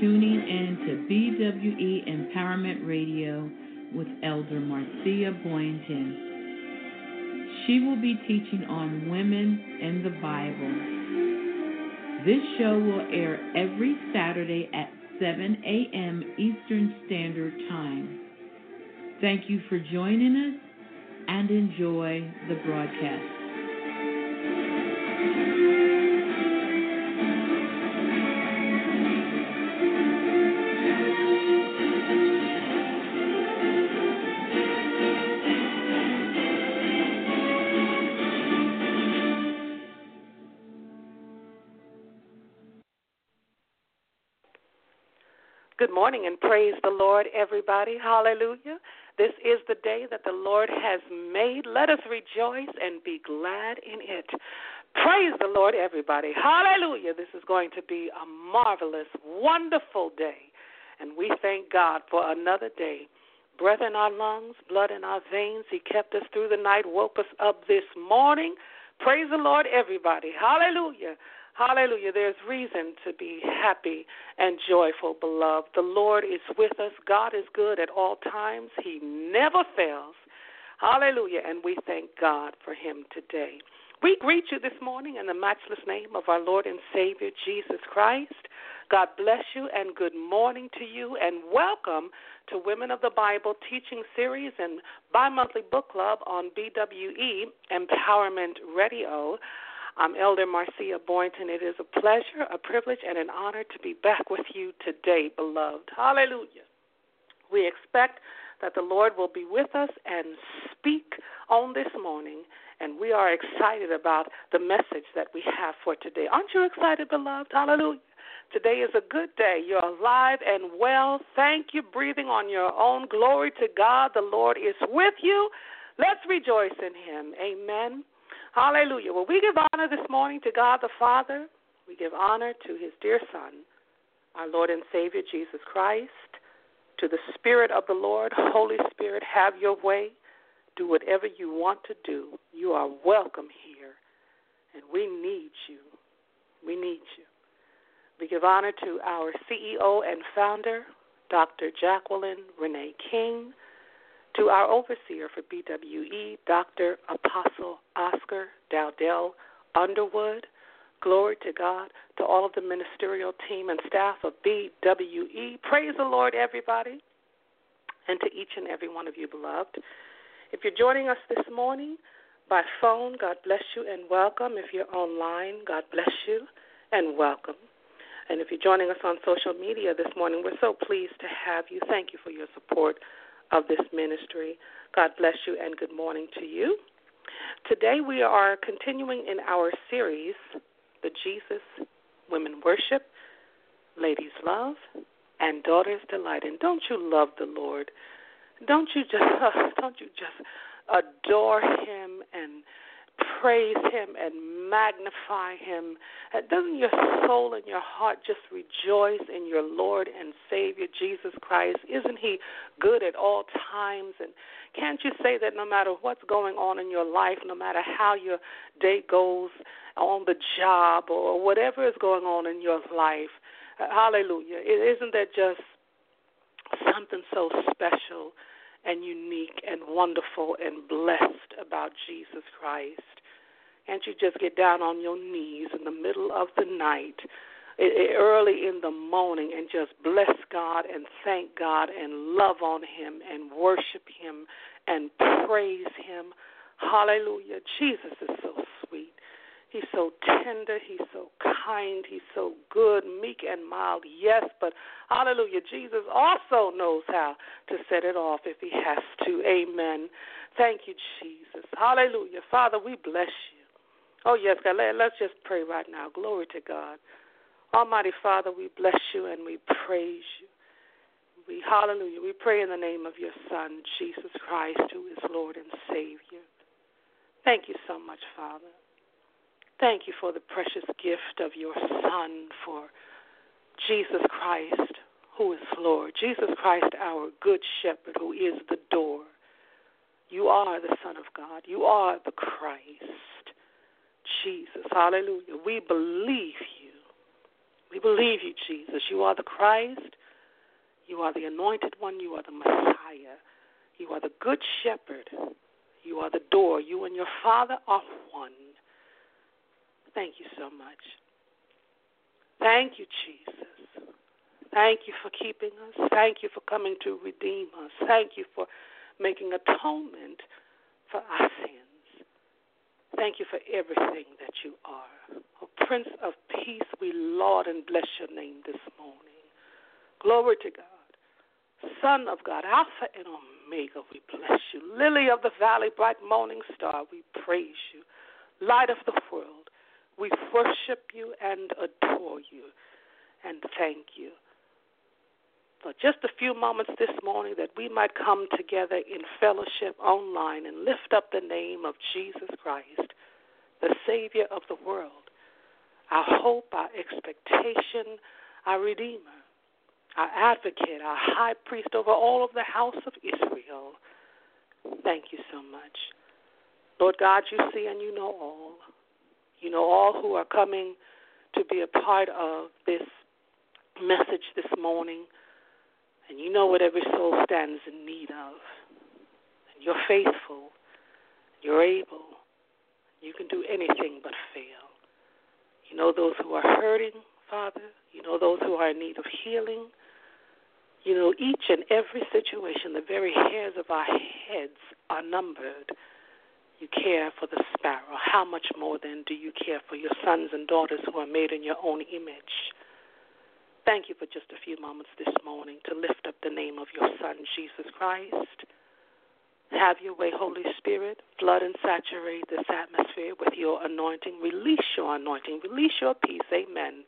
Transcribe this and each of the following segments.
Tuning in to BWE Empowerment Radio with Elder Marcia Boynton. She will be teaching on women in the Bible. This show will air every Saturday at 7 a.m. Eastern Standard Time. Thank you for joining us and enjoy the broadcast. Praise the Lord, everybody. Hallelujah. This is the day that the Lord has made. Let us rejoice and be glad in it. Praise the Lord, everybody. Hallelujah. This is going to be a marvelous, wonderful day. And we thank God for another day. Breath in our lungs, blood in our veins. He kept us through the night, woke us up this morning. Praise the Lord, everybody. Hallelujah. Hallelujah. There's reason to be happy and joyful, beloved. The Lord is with us. God is good at all times, He never fails. Hallelujah. And we thank God for Him today. We greet you this morning in the matchless name of our Lord and Savior, Jesus Christ. God bless you and good morning to you, and welcome to Women of the Bible Teaching Series and bi monthly book club on BWE Empowerment Radio. I'm Elder Marcia Boynton. It is a pleasure, a privilege, and an honor to be back with you today, beloved. Hallelujah. We expect that the Lord will be with us and speak on this morning, and we are excited about the message that we have for today. Aren't you excited, beloved? Hallelujah. Today is a good day. You're alive and well. Thank you, breathing on your own. Glory to God. The Lord is with you. Let's rejoice in Him. Amen. Hallelujah. Well, we give honor this morning to God the Father. We give honor to his dear Son, our Lord and Savior Jesus Christ. To the Spirit of the Lord, Holy Spirit, have your way. Do whatever you want to do. You are welcome here. And we need you. We need you. We give honor to our CEO and founder, Dr. Jacqueline Renee King to our overseer for BWE, Dr. Apostle Oscar Dowdell Underwood. Glory to God, to all of the ministerial team and staff of BWE. Praise the Lord, everybody, and to each and every one of you, beloved. If you're joining us this morning by phone, God bless you and welcome. If you're online, God bless you and welcome. And if you're joining us on social media this morning, we're so pleased to have you. Thank you for your support of this ministry. God bless you and good morning to you. Today we are continuing in our series, The Jesus Women Worship, Ladies Love, and Daughters Delight. And don't you love the Lord? Don't you just don't you just adore him and praise him and magnify him. Doesn't your soul and your heart just rejoice in your Lord and Savior Jesus Christ? Isn't he good at all times? And can't you say that no matter what's going on in your life, no matter how your day goes on the job or whatever is going on in your life, uh, hallelujah, isn't that just something so special? And unique and wonderful and blessed about Jesus Christ. Can't you just get down on your knees in the middle of the night, early in the morning, and just bless God and thank God and love on Him and worship Him and praise Him? Hallelujah. Jesus is so. He's so tender. He's so kind. He's so good, meek, and mild. Yes, but hallelujah. Jesus also knows how to set it off if he has to. Amen. Thank you, Jesus. Hallelujah. Father, we bless you. Oh, yes, God. Let, let's just pray right now. Glory to God. Almighty Father, we bless you and we praise you. We, hallelujah. We pray in the name of your Son, Jesus Christ, who is Lord and Savior. Thank you so much, Father. Thank you for the precious gift of your Son, for Jesus Christ, who is Lord. Jesus Christ, our good shepherd, who is the door. You are the Son of God. You are the Christ. Jesus. Hallelujah. We believe you. We believe you, Jesus. You are the Christ. You are the anointed one. You are the Messiah. You are the good shepherd. You are the door. You and your Father are one. Thank you so much. Thank you, Jesus. Thank you for keeping us. Thank you for coming to redeem us. Thank you for making atonement for our sins. Thank you for everything that you are. Oh, Prince of Peace, we laud and bless your name this morning. Glory to God. Son of God, Alpha and Omega, we bless you. Lily of the Valley, bright morning star, we praise you. Light of the world, we worship you and adore you and thank you for just a few moments this morning that we might come together in fellowship online and lift up the name of Jesus Christ, the Savior of the world, our hope, our expectation, our Redeemer our advocate, our high priest over all of the house of Israel. Thank you so much. Lord God, you see and you know all. You know all who are coming to be a part of this message this morning. And you know what every soul stands in need of. And you're faithful. You're able. You can do anything but fail. You know those who are hurting, Father. You know those who are in need of healing. You know, each and every situation, the very hairs of our heads are numbered. You care for the sparrow. How much more then do you care for your sons and daughters who are made in your own image? Thank you for just a few moments this morning to lift up the name of your Son, Jesus Christ. Have your way, Holy Spirit. Flood and saturate this atmosphere with your anointing. Release your anointing. Release your peace. Amen.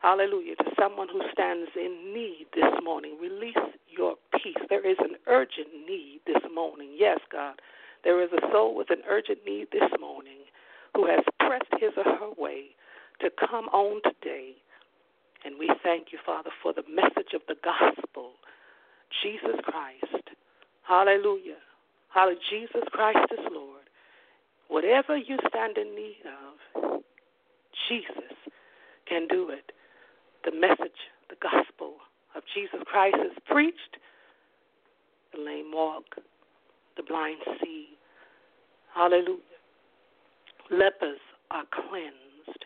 Hallelujah. To someone who stands in need this morning, release your peace. There is an urgent need this morning. Yes, God. There is a soul with an urgent need this morning who has pressed his or her way to come on today. And we thank you, Father, for the message of the gospel. Jesus Christ. Hallelujah. Hallelujah. Jesus Christ is Lord. Whatever you stand in need of, Jesus can do it the message, the gospel of Jesus Christ is preached, the lame walk, the blind see. Hallelujah. Lepers are cleansed.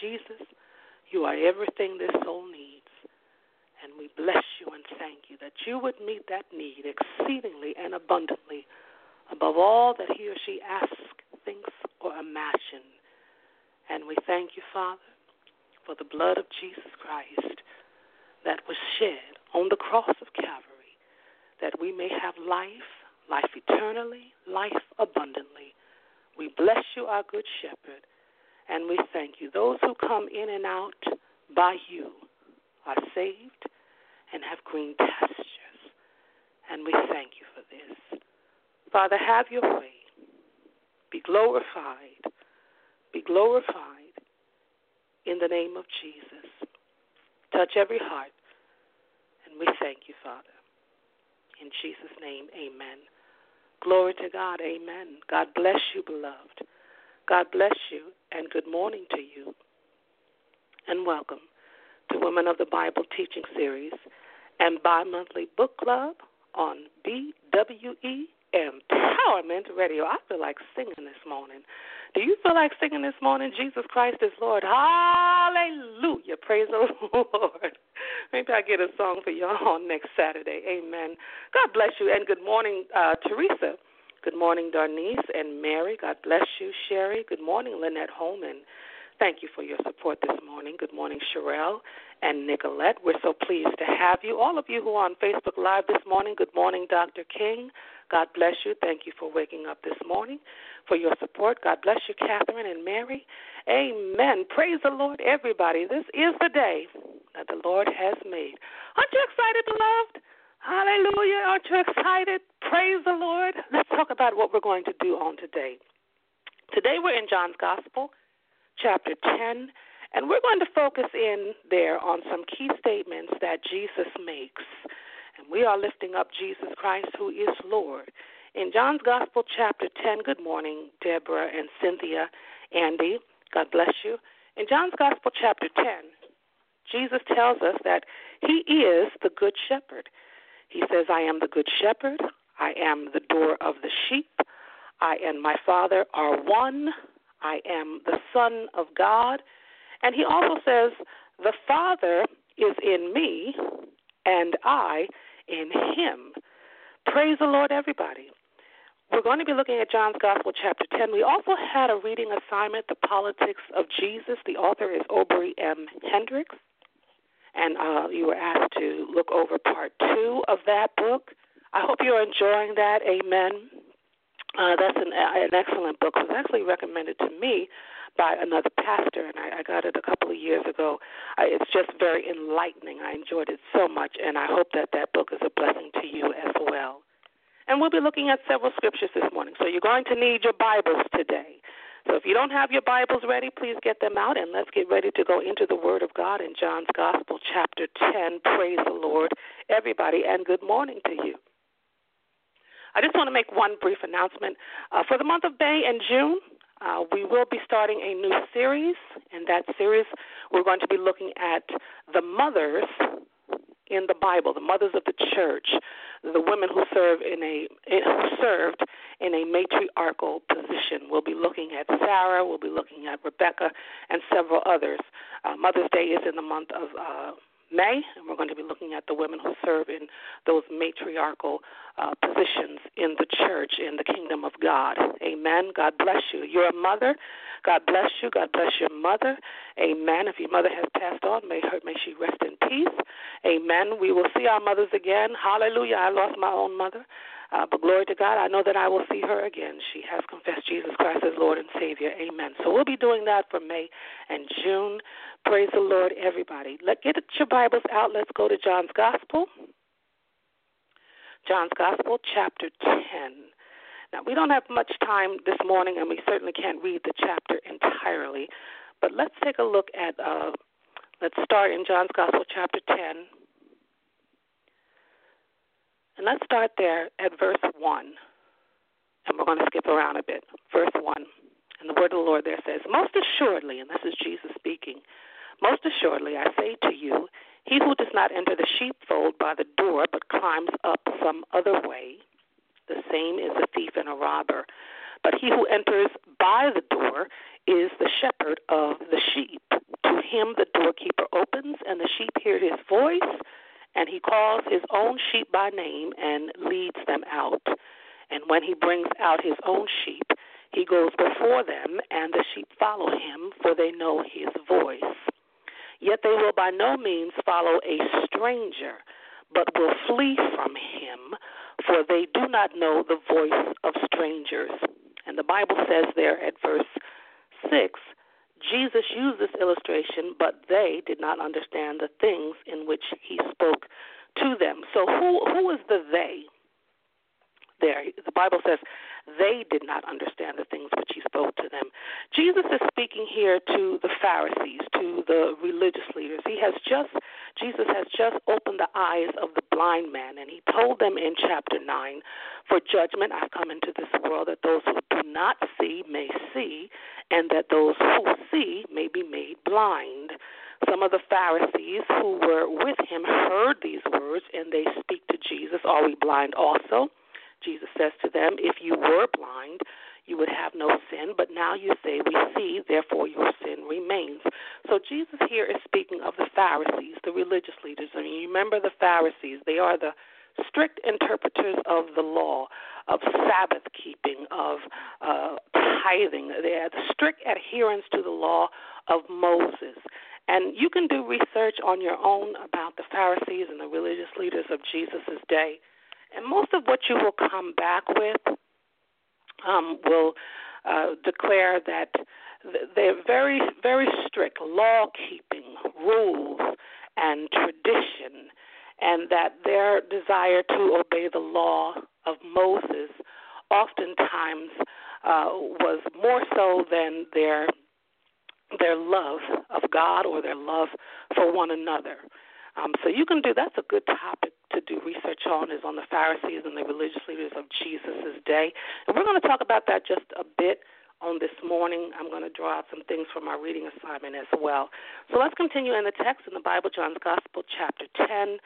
Jesus, you are everything this soul needs. And we bless you and thank you that you would meet that need exceedingly and abundantly above all that he or she asks, thinks, or imagines. And we thank you, Father, for the blood of Jesus Christ that was shed on the cross of Calvary, that we may have life, life eternally, life abundantly. We bless you, our good shepherd, and we thank you. Those who come in and out by you are saved and have green pastures, and we thank you for this. Father, have your way. Be glorified. Be glorified in the name of Jesus. Touch every heart. And we thank you, Father. In Jesus' name, amen. Glory to God, amen. God bless you, beloved. God bless you, and good morning to you. And welcome to Women of the Bible Teaching Series and bi monthly book club on BWE Empowerment Radio. I feel like singing this morning. Do you feel like singing this morning? Jesus Christ is Lord. Hallelujah. Praise the Lord. Maybe I'll get a song for y'all next Saturday. Amen. God bless you. And good morning, uh, Teresa. Good morning, Darnice and Mary. God bless you, Sherry. Good morning, Lynette Holman. Thank you for your support this morning. Good morning, Sherelle and Nicolette. We're so pleased to have you. All of you who are on Facebook Live this morning, good morning, Dr. King. God bless you. Thank you for waking up this morning, for your support. God bless you, Catherine and Mary. Amen. Praise the Lord, everybody. This is the day that the Lord has made. Aren't you excited, beloved? Hallelujah. Aren't you excited? Praise the Lord. Let's talk about what we're going to do on today. Today we're in John's Gospel, chapter 10, and we're going to focus in there on some key statements that Jesus makes and we are lifting up Jesus Christ, who is Lord. In John's Gospel, chapter 10, good morning, Deborah and Cynthia, Andy, God bless you. In John's Gospel, chapter 10, Jesus tells us that he is the good shepherd. He says, I am the good shepherd. I am the door of the sheep. I and my Father are one. I am the Son of God. And he also says, The Father is in me, and I in him. Praise the Lord, everybody. We're going to be looking at John's Gospel, chapter 10. We also had a reading assignment, The Politics of Jesus. The author is Obery M. Hendricks. And uh, you were asked to look over part two of that book. I hope you're enjoying that. Amen. Uh, that's an, an excellent book. It was actually recommended to me by another pastor, and I, I got it a couple of years ago. Uh, it's just very enlightening. I enjoyed it so much, and I hope that that book is a blessing to you as well. And we'll be looking at several scriptures this morning. So you're going to need your Bibles today. So if you don't have your Bibles ready, please get them out and let's get ready to go into the Word of God in John's Gospel, chapter 10. Praise the Lord, everybody, and good morning to you. I just want to make one brief announcement. Uh, for the month of May and June, uh, we will be starting a new series. In that series, we're going to be looking at the mothers in the Bible, the mothers of the church, the women who serve in a who served in a matriarchal position. We'll be looking at Sarah, we'll be looking at Rebecca, and several others. Uh, Mother's Day is in the month of uh, May, and we're going to be looking at the women who serve in those matriarchal uh, positions in the church, in the kingdom of God. Amen. God bless you. You're a mother. God bless you. God bless your mother. Amen. If your mother has passed on, may her may she rest in peace. Amen. We will see our mothers again. Hallelujah. I lost my own mother. Uh, but glory to God, I know that I will see her again. She has confessed Jesus Christ as Lord and Savior. Amen. So we'll be doing that for May and June. Praise the Lord, everybody. Let get your Bibles out. Let's go to John's Gospel. John's Gospel, chapter 10. Now, we don't have much time this morning, and we certainly can't read the chapter entirely, but let's take a look at, uh, let's start in John's Gospel, chapter 10. And let's start there at verse 1. And we're going to skip around a bit. Verse 1. And the word of the Lord there says, Most assuredly, and this is Jesus speaking, most assuredly I say to you, he who does not enter the sheepfold by the door, but climbs up some other way, the same is a thief and a robber. But he who enters by the door is the shepherd of the sheep. To him the doorkeeper opens, and the sheep hear his voice, and he calls his own sheep by name and leads them out. And when he brings out his own sheep, he goes before them, and the sheep follow him, for they know his voice. Yet they will by no means follow a stranger, but will flee from him, for they do not know the voice of strangers. And the Bible says there at verse 6 Jesus used this illustration, but they did not understand the things in which he spoke to them. So, who, who is the they? There, the Bible says they did not understand the things which he spoke to them. Jesus is speaking here to the Pharisees, to the religious leaders. He has just Jesus has just opened the eyes of the blind man and he told them in chapter 9, for judgment I've come into this world that those who do not see may see and that those who see may be made blind. Some of the Pharisees who were with him heard these words and they speak to Jesus, Are we blind also? Jesus says to them, If you were blind, you would have no sin, but now you say, We see, therefore your sin remains. So Jesus here is speaking of the Pharisees, the religious leaders. I mean, you remember the Pharisees, they are the strict interpreters of the law, of Sabbath keeping, of uh, tithing. They are the strict adherents to the law of Moses. And you can do research on your own about the Pharisees and the religious leaders of Jesus' day. And most of what you will come back with um, will uh, declare that they're very, very strict law keeping, rules, and tradition, and that their desire to obey the law of Moses oftentimes uh, was more so than their their love of God or their love for one another. Um, so you can do that's a good topic to do research on is on the Pharisees and the religious leaders of Jesus' day. And we're going to talk about that just a bit on this morning. I'm going to draw out some things from our reading assignment as well. So let's continue in the text in the Bible, John's Gospel, chapter 10.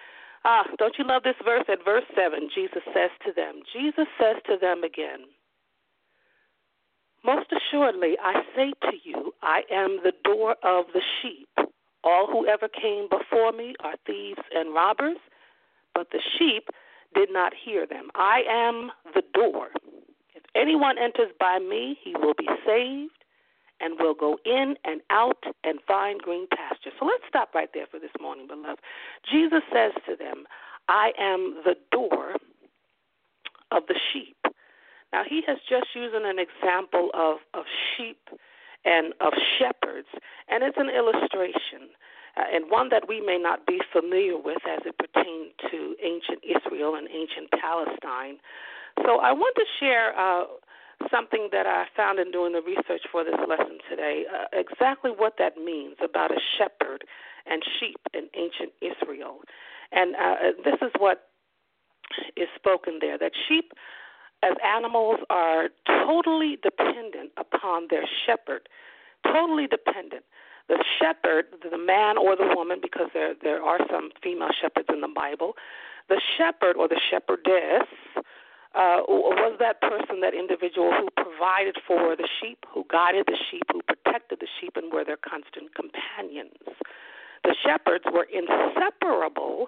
Ah, don't you love this verse? At verse 7, Jesus says to them, Jesus says to them again, Most assuredly, I say to you, I am the door of the sheep. All who ever came before me are thieves and robbers, but the sheep did not hear them. I am the door. If anyone enters by me, he will be saved and will go in and out and find green pasture. So let's stop right there for this morning, beloved. Jesus says to them, I am the door of the sheep. Now, he has just used an example of, of sheep and of shepherds, and it's an illustration. Uh, and one that we may not be familiar with as it pertains to ancient Israel and ancient Palestine. So I want to share uh, something that I found in doing the research for this lesson today, uh, exactly what that means about a shepherd and sheep in ancient Israel. And uh, this is what is spoken there that sheep as animals are totally dependent upon their shepherd, totally dependent. The shepherd, the man or the woman, because there there are some female shepherds in the Bible, the shepherd or the shepherdess uh, was that person, that individual who provided for the sheep, who guided the sheep, who protected the sheep, and were their constant companions. The shepherds were inseparable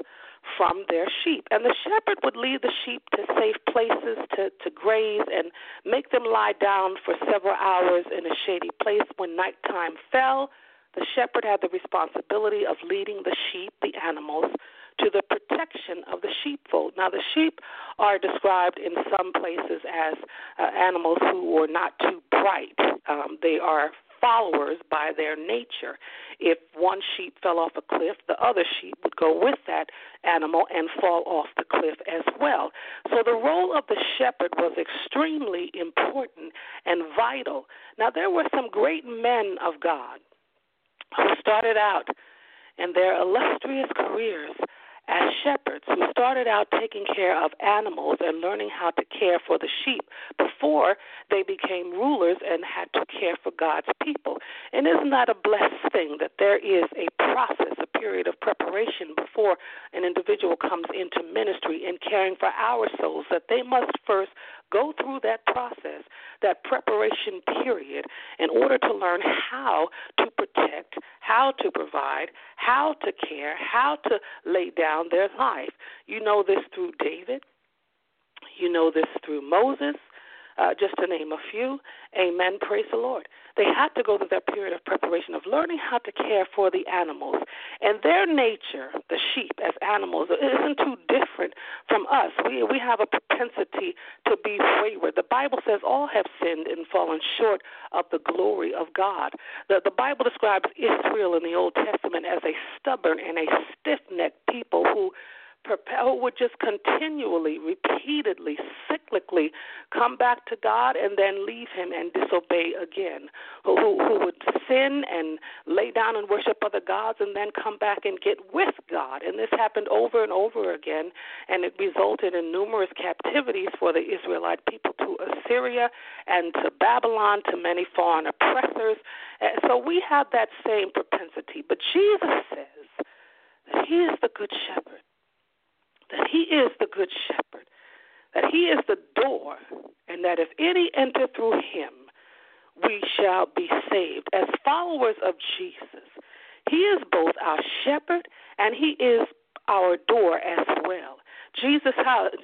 from their sheep, and the shepherd would lead the sheep to safe places to, to graze and make them lie down for several hours in a shady place when nighttime fell. The shepherd had the responsibility of leading the sheep, the animals, to the protection of the sheepfold. Now, the sheep are described in some places as uh, animals who are not too bright. Um, they are followers by their nature. If one sheep fell off a cliff, the other sheep would go with that animal and fall off the cliff as well. So the role of the shepherd was extremely important and vital. Now, there were some great men of God who started out in their illustrious careers as shepherds who started out taking care of animals and learning how to care for the sheep before they became rulers and had to care for God's people. And isn't that a blessed thing that there is a process, a period of preparation before an individual comes into ministry in caring for our souls, that they must first go through that process, that preparation period, in order to learn how to protect, how to provide, how to care, how to lay down their life. You know this through David. You know this through Moses uh, just to name a few. Amen. Praise the Lord. They had to go through that period of preparation of learning how to care for the animals. And their nature, the sheep as animals, isn't too different from us. We, we have a propensity to be wayward. The Bible says all have sinned and fallen short of the glory of God. The, the Bible describes Israel in the Old Testament as a stubborn and a stiff necked people who who would just continually, repeatedly, cyclically come back to God and then leave Him and disobey again. Who, who, who would sin and lay down and worship other gods and then come back and get with God. And this happened over and over again, and it resulted in numerous captivities for the Israelite people to Assyria and to Babylon, to many foreign oppressors. And so we have that same propensity. But Jesus says that He is the Good Shepherd that he is the good shepherd, that he is the door, and that if any enter through him, we shall be saved. As followers of Jesus, he is both our shepherd and he is our door as well. Jesus,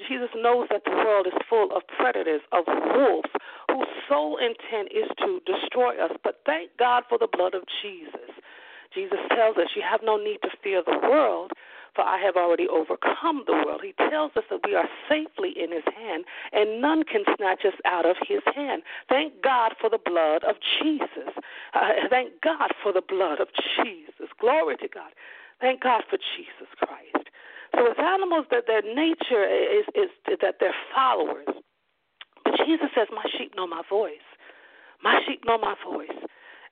Jesus knows that the world is full of predators, of wolves, whose sole intent is to destroy us. But thank God for the blood of Jesus. Jesus tells us you have no need to fear the world, for I have already overcome the world. He tells us that we are safely in his hand, and none can snatch us out of his hand. Thank God for the blood of Jesus. Uh, thank God for the blood of Jesus. Glory to God. Thank God for Jesus Christ. So with animals, that their nature is, is that they're followers. But Jesus says, My sheep know my voice. My sheep know my voice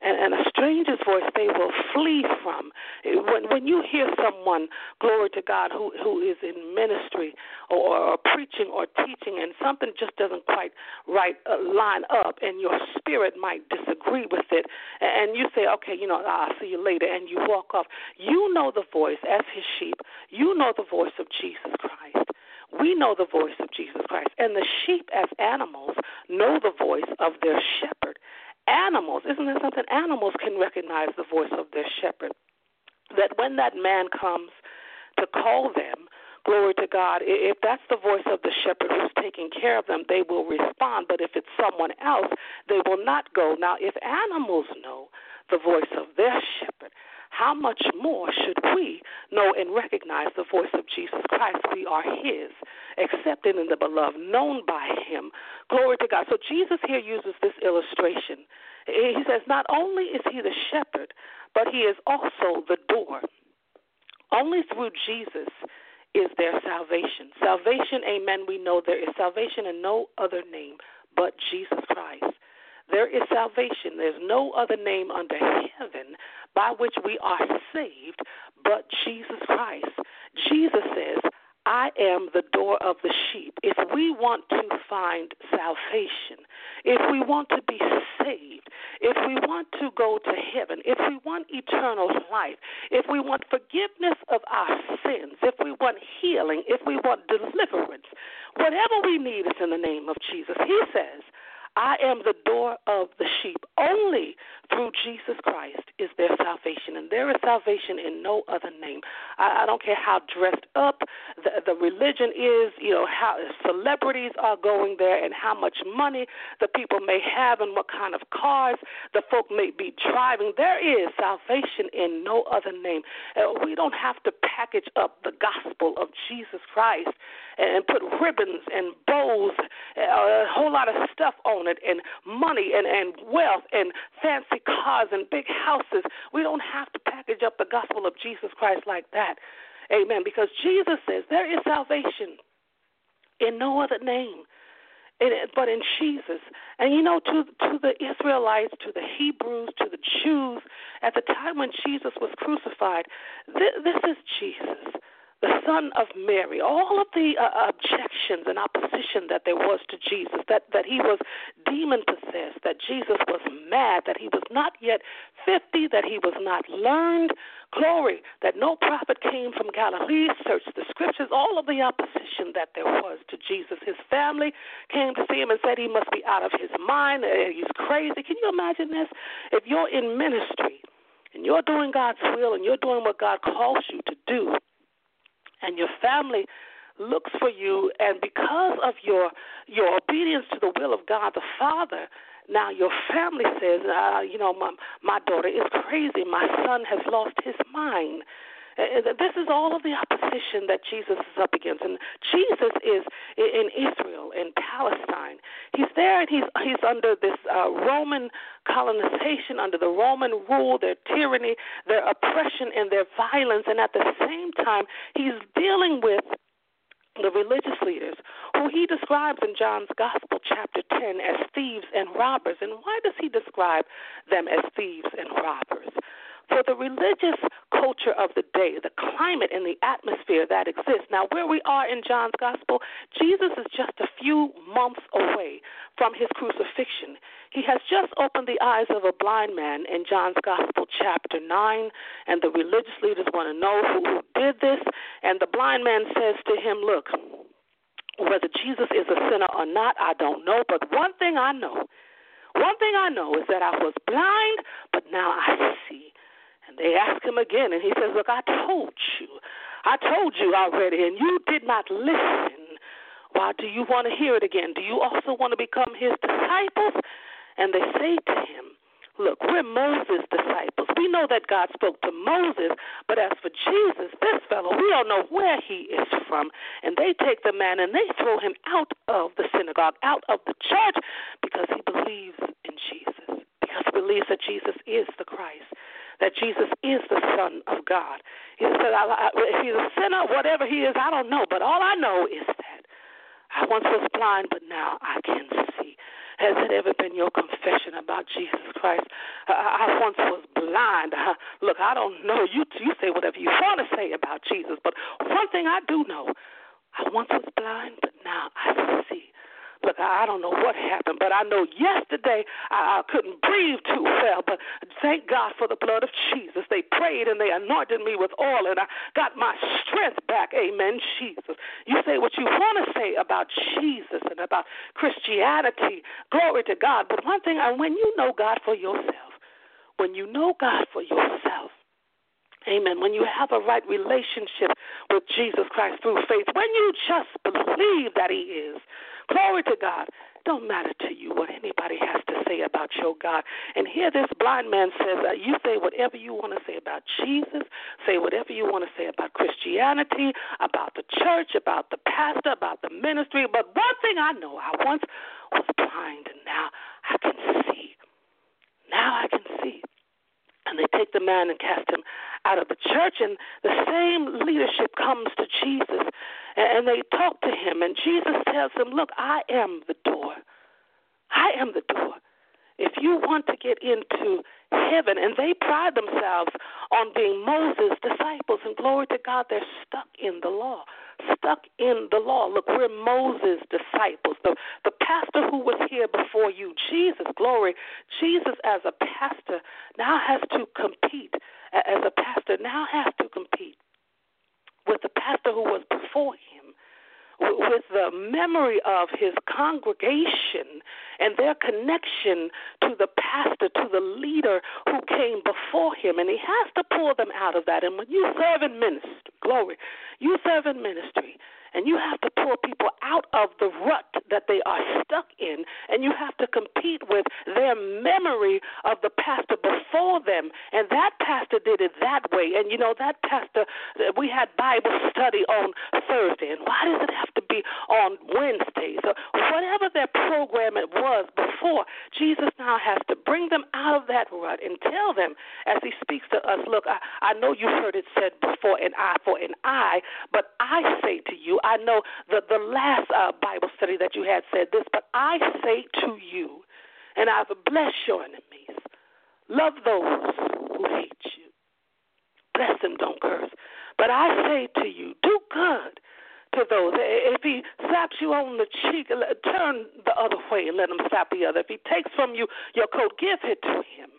and, and a stranger's voice they will flee from. When when you hear someone, glory to God, who who is in ministry or, or preaching or teaching, and something just doesn't quite right uh, line up, and your spirit might disagree with it, and you say, okay, you know, I'll see you later, and you walk off. You know the voice as His sheep. You know the voice of Jesus Christ. We know the voice of Jesus Christ. And the sheep, as animals, know the voice of their shepherd. Animals, isn't that something? Animals can recognize the voice of their shepherd. That when that man comes to call them, glory to God, if that's the voice of the shepherd who's taking care of them, they will respond. But if it's someone else, they will not go. Now, if animals know the voice of their shepherd, how much more should we know and recognize the voice of Jesus Christ? We are His, accepted in the beloved, known by Him. Glory to God. So Jesus here uses this illustration. He says, Not only is He the shepherd, but He is also the door. Only through Jesus is there salvation. Salvation, amen, we know there is salvation in no other name but Jesus Christ. There is salvation. There's no other name under heaven by which we are saved but Jesus Christ. Jesus says, I am the door of the sheep. If we want to find salvation, if we want to be saved, if we want to go to heaven, if we want eternal life, if we want forgiveness of our sins, if we want healing, if we want deliverance, whatever we need is in the name of Jesus. He says, I am the door of the sheep. Only through Jesus Christ is there salvation, and there is salvation in no other name. I, I don't care how dressed up the, the religion is, you know, how celebrities are going there, and how much money the people may have, and what kind of cars the folk may be driving. There is salvation in no other name. Uh, we don't have to package up the gospel of Jesus Christ and put ribbons and bows, uh, a whole lot of stuff on it, and money and, and wealth and fancy cars and big houses. We don't have to package up the gospel of Jesus Christ like that. Amen. Because Jesus says there is salvation in no other name. but in Jesus, and you know, to to the Israelites, to the Hebrews, to the Jews, at the time when Jesus was crucified, th- this is Jesus the son of Mary, all of the uh, objections and opposition that there was to Jesus, that, that he was demon possessed, that Jesus was mad, that he was not yet 50, that he was not learned, glory, that no prophet came from Galilee, search the scriptures, all of the opposition that there was to Jesus. His family came to see him and said he must be out of his mind, uh, he's crazy. Can you imagine this? If you're in ministry, and you're doing God's will and you're doing what God calls you to do, and your family looks for you and because of your your obedience to the will of God the Father now your family says uh, you know my my daughter is crazy. My son has lost his mind this is all of the opposition that Jesus is up against, and Jesus is in Israel, in Palestine. He's there, and he's he's under this uh, Roman colonization, under the Roman rule, their tyranny, their oppression, and their violence, and at the same time, he's dealing with the religious leaders, who he describes in John's Gospel, chapter 10, as thieves and robbers. And why does he describe them as thieves and robbers? For the religious culture of the day, the climate and the atmosphere that exists. Now, where we are in John's gospel, Jesus is just a few months away from his crucifixion. He has just opened the eyes of a blind man in John's gospel, chapter 9, and the religious leaders want to know who did this. And the blind man says to him, Look, whether Jesus is a sinner or not, I don't know, but one thing I know. One thing I know is that I was blind, but now I see. And they ask him again, and he says, Look, I told you. I told you already, and you did not listen. Why do you want to hear it again? Do you also want to become his disciples? And they say to him, Look, we're Moses' disciples. We know that God spoke to Moses, but as for Jesus, this fellow, we don't know where he is from. And they take the man and they throw him out of the synagogue, out of the church, because he believes in Jesus, because he believes that Jesus is the Christ that Jesus is the Son of God. He said, I, I, if he's a sinner, whatever he is, I don't know. But all I know is that I once was blind, but now I can see. Has it ever been your confession about Jesus Christ? I, I once was blind. Uh, look, I don't know. You you say whatever you want to say about Jesus, but one thing I do know, I once was blind, but now I see. Look, I don't know what happened, but I know yesterday I, I couldn't breathe too well. But thank God for the blood of Jesus. They prayed and they anointed me with oil, and I got my strength back. Amen, Jesus. You say what you want to say about Jesus and about Christianity. Glory to God. But one thing, when you know God for yourself, when you know God for yourself, Amen. When you have a right relationship with Jesus Christ through faith, when you just believe that He is, Glory to God. Don't matter to you what anybody has to say about your God. And here this blind man says, uh, You say whatever you want to say about Jesus, say whatever you want to say about Christianity, about the church, about the pastor, about the ministry. But one thing I know, I once was blind and now I can see. Now I can see. And they take the man and cast him out of the church, and the same leadership comes to Jesus and they talk to him, and Jesus tells them, Look, I am the door. I am the door. If you want to get into heaven, and they pride themselves on being Moses' disciples, and glory to God, they're stuck in the law. Stuck in the law. Look, we're Moses' disciples. The, the pastor who was here before you, Jesus, glory, Jesus as a pastor now has to compete, as a pastor now has to compete with the pastor who was before him, with the memory of his congregation and their connection to the pastor, to the leader who came before him. And he has to pull them out of that. And when you serve in ministry, glory, you serve in ministry, and you have to pull people out of the rut that they are stuck in, and you have to compete with their memory of the pastor before them. And that pastor did it that way. And you know, that pastor, we had Bible study on Thursday. And why does it have to be on Wednesdays? Or whatever their program it was before, Jesus now has to bring them out of that rut and tell them as he speaks to us, look, I, I know you've heard it said before, an eye for an eye, but I say to you, I know the, the last uh, Bible study that you had said this, but I say to you, and I've blessed your enemies. Love those who hate you. Bless them, don't curse. But I say to you, do good to those. If he slaps you on the cheek, turn the other way and let him slap the other. If he takes from you your coat, give it to him.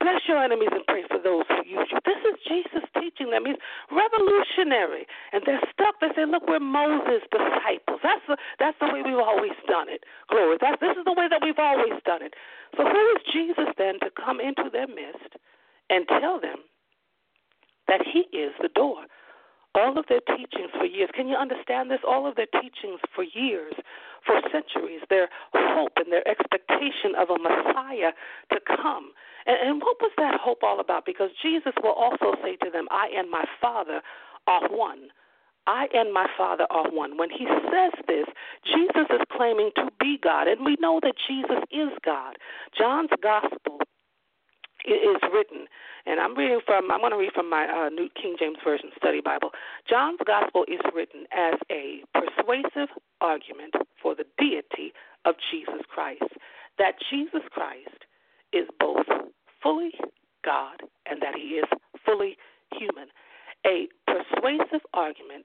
Bless your enemies and pray for those who use you. This is Jesus teaching them. He's revolutionary. And they're stuck. They say, look, we're Moses' disciples. That's the, that's the way we've always done it. Glory. That's, this is the way that we've always done it. So who is Jesus then to come into their midst and tell them that he is the door? All of their teachings for years. Can you understand this? All of their teachings for years, for centuries, their hope and their expectation of a Messiah to come and, and what was that hope all about? Because Jesus will also say to them, I and my Father are one. I and my Father are one. When he says this, Jesus is claiming to be God, and we know that Jesus is God. John's Gospel is written, and I'm reading from, I'm going to read from my uh, New King James Version Study Bible. John's Gospel is written as a persuasive argument for the deity of Jesus Christ, that Jesus Christ is both fully God and that he is fully human. A persuasive argument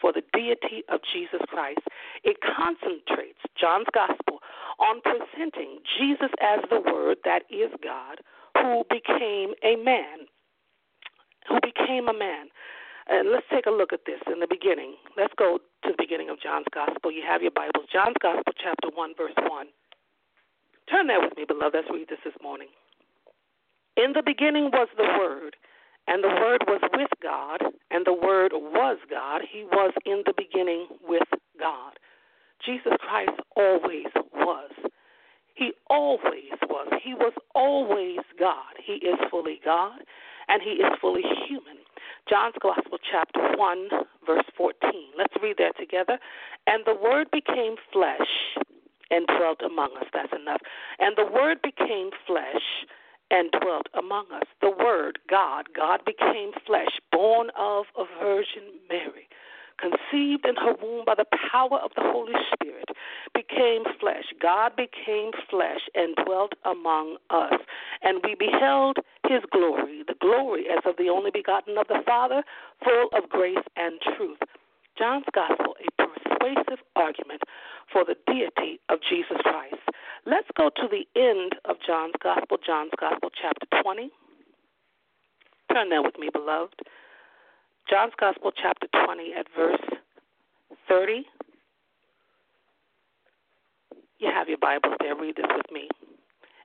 for the deity of Jesus Christ. It concentrates John's gospel on presenting Jesus as the Word that is God, who became a man. Who became a man. And let's take a look at this in the beginning. Let's go to the beginning of John's Gospel. You have your Bibles. John's Gospel, chapter 1, verse 1. Turn there with me, beloved. Let's read this this morning. In the beginning was the Word, and the Word was with God, and the Word was God. He was in the beginning with God. Jesus Christ always was. He always was. He was always God. He is fully God, and He is fully human. John's Gospel, chapter 1, verse 14. Let's read that together. And the Word became flesh and dwelt among us. That's enough. And the Word became flesh and dwelt among us. The Word, God, God became flesh, born of a Virgin Mary, conceived in her womb by the power of the Holy Spirit, became flesh. God became flesh and dwelt among us. And we beheld his glory, the glory as of the only begotten of the Father, full of grace and truth. John's Gospel, a persuasive argument for the deity of Jesus Christ. Let's go to the end of John's Gospel, John's Gospel, chapter 20. Turn there with me, beloved. John's Gospel, chapter 20, at verse 30. You have your Bibles there. Read this with me.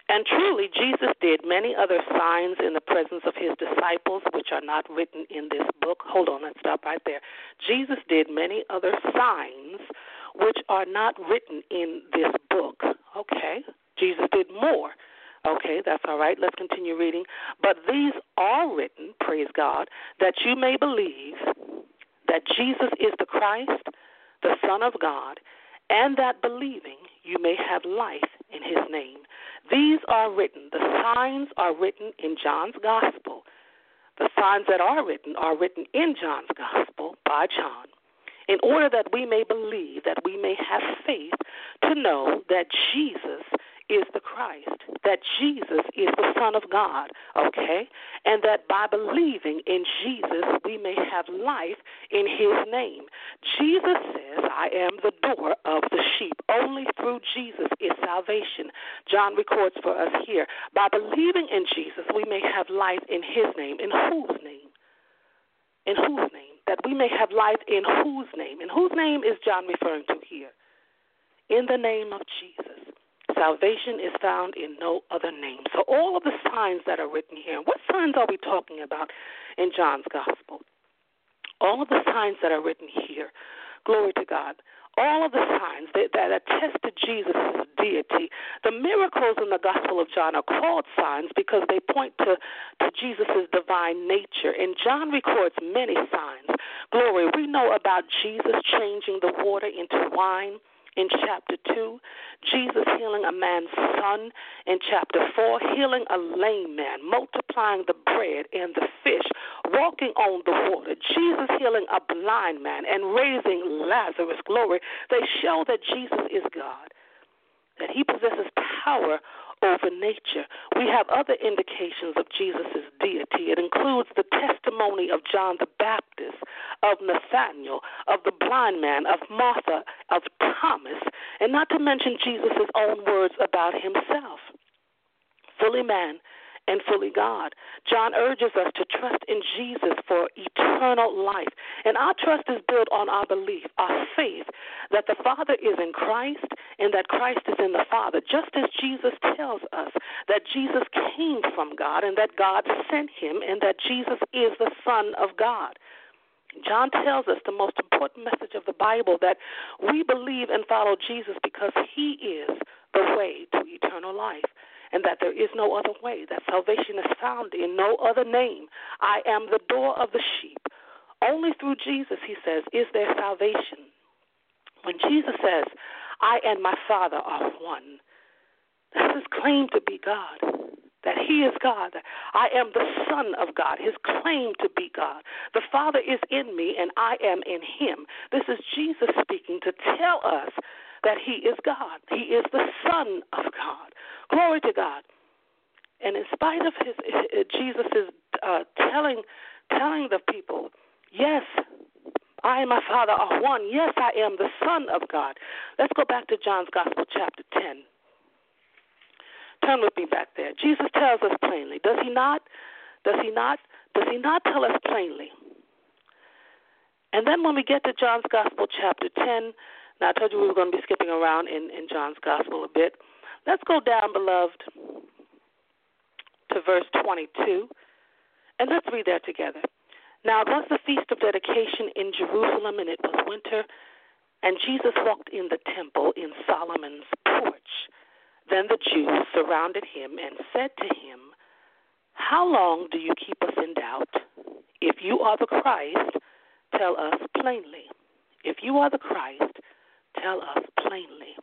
And truly, Jesus did many other signs in the presence of his disciples, which are not written in this book. Hold on, let's stop right there. Jesus did many other signs which are not written in this book. Okay, Jesus did more. Okay, that's all right. Let's continue reading. But these are written, praise God, that you may believe that Jesus is the Christ, the Son of God, and that believing you may have life in his name. These are written. The signs are written in John's Gospel. The signs that are written are written in John's Gospel by John in order that we may believe, that we may have faith to know that Jesus is the Christ, that Jesus is the Son of God, okay? And that by believing in Jesus, we may have life in His name. Jesus says, I am the door of the sheep. Only through Jesus is salvation. John records for us here. By believing in Jesus, we may have life in His name. In whose name? In whose name? That we may have life in whose name? In whose name is John referring to here? In the name of Jesus. Salvation is found in no other name. So, all of the signs that are written here, what signs are we talking about in John's Gospel? All of the signs that are written here, glory to God, all of the signs that, that attest to Jesus' deity. The miracles in the Gospel of John are called signs because they point to, to Jesus' divine nature. And John records many signs. Glory, we know about Jesus changing the water into wine in chapter 2, Jesus healing a man's son in chapter 4, healing a lame man, multiplying the bread and the fish, walking on the water, Jesus healing a blind man and raising Lazarus. Glory. They show that Jesus is God, that he possesses power over nature. We have other indications of Jesus' deity. It includes the testimony of John the Baptist, of Nathanael, of the blind man, of Martha, of Thomas, and not to mention Jesus' own words about himself. Fully man and fully God. John urges us to trust in Jesus for eternal life. And our trust is built on our belief, our faith that the Father is in Christ and that Christ is in the Father, just as Jesus tells us that Jesus came from God and that God sent him and that Jesus is the Son of God. John tells us the most important message of the Bible that we believe and follow Jesus because he is the way to eternal life and that there is no other way, that salvation is found in no other name. I am the door of the sheep. Only through Jesus, he says, is there salvation. When Jesus says, I and my Father are one, that's his claim to be God. That he is God. I am the Son of God. His claim to be God. The Father is in me and I am in him. This is Jesus speaking to tell us that he is God. He is the Son of God. Glory to God. And in spite of his, Jesus is uh, telling telling the people, yes, I and my Father are one. Yes, I am the Son of God. Let's go back to John's Gospel, chapter 10. Turn with me back there. Jesus tells us plainly. Does he not? Does he not? Does he not tell us plainly? And then when we get to John's Gospel, chapter 10, now I told you we were going to be skipping around in, in John's Gospel a bit. Let's go down, beloved, to verse 22, and let's read that together. Now it was the feast of dedication in Jerusalem, and it was winter, and Jesus walked in the temple in Solomon's porch. Then the Jews surrounded him and said to him, How long do you keep us in doubt? If you are the Christ, tell us plainly. If you are the Christ, tell us plainly.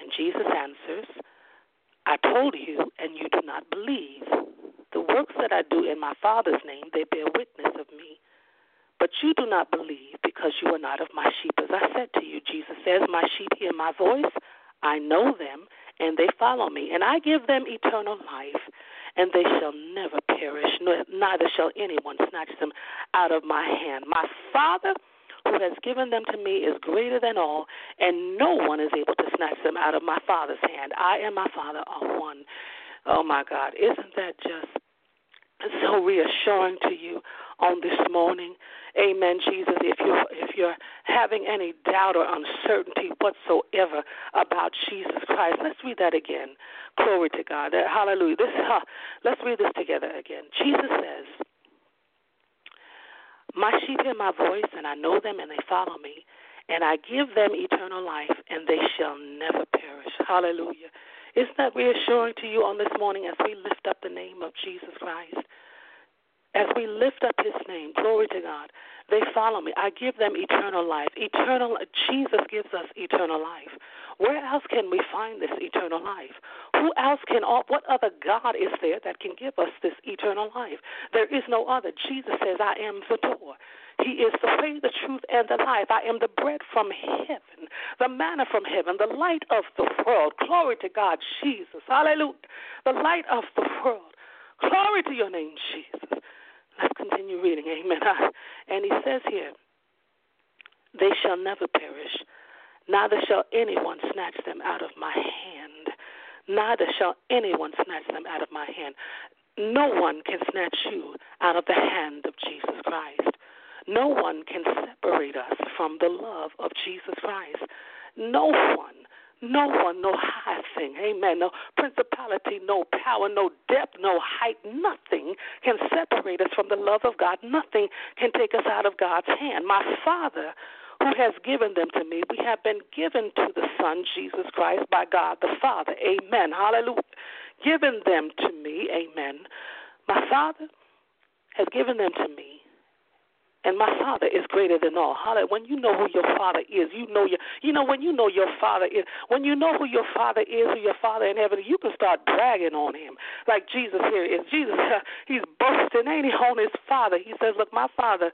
And Jesus answers, I told you, and you do not believe. The works that I do in my Father's name, they bear witness of me. But you do not believe because you are not of my sheep. As I said to you, Jesus says, My sheep hear my voice, I know them, and they follow me, and I give them eternal life, and they shall never perish, neither shall anyone snatch them out of my hand. My Father who has given them to me is greater than all, and no one is able to snatch them out of my Father's hand. I and my Father are one. Oh my God, isn't that just so reassuring to you on this morning? Amen, Jesus. If you're if you're having any doubt or uncertainty whatsoever about Jesus Christ, let's read that again. Glory to God. Hallelujah. This let's read this together again. Jesus says, "My sheep hear my voice, and I know them, and they follow me." And I give them eternal life, and they shall never perish. Hallelujah. Isn't that reassuring to you on this morning as we lift up the name of Jesus Christ? As we lift up his name, glory to God, they follow me. I give them eternal life. Eternal Jesus gives us eternal life. Where else can we find this eternal life? Who else can what other God is there that can give us this eternal life? There is no other. Jesus says, I am the door. He is the way, the truth, and the life. I am the bread from heaven, the manna from heaven, the light of the world. Glory to God, Jesus. Hallelujah. The light of the world. Glory to your name, Jesus. Let's continue reading. Amen. And he says here, they shall never perish, neither shall anyone snatch them out of my hand. Neither shall anyone snatch them out of my hand. No one can snatch you out of the hand of Jesus Christ. No one can separate us from the love of Jesus Christ. No one no one, no high thing, amen, no principality, no power, no depth, no height, nothing can separate us from the love of God. Nothing can take us out of God's hand. My Father, who has given them to me, we have been given to the Son, Jesus Christ, by God the Father. Amen. Hallelujah. Given them to me, amen. My Father has given them to me and my father is greater than all. Hallelujah. When you know who your father is, you know your you know when you know your father is when you know who your father is, who your father in heaven, you can start bragging on him. Like Jesus here is. Jesus he's boasting, ain't he, on his father. He says, Look, my father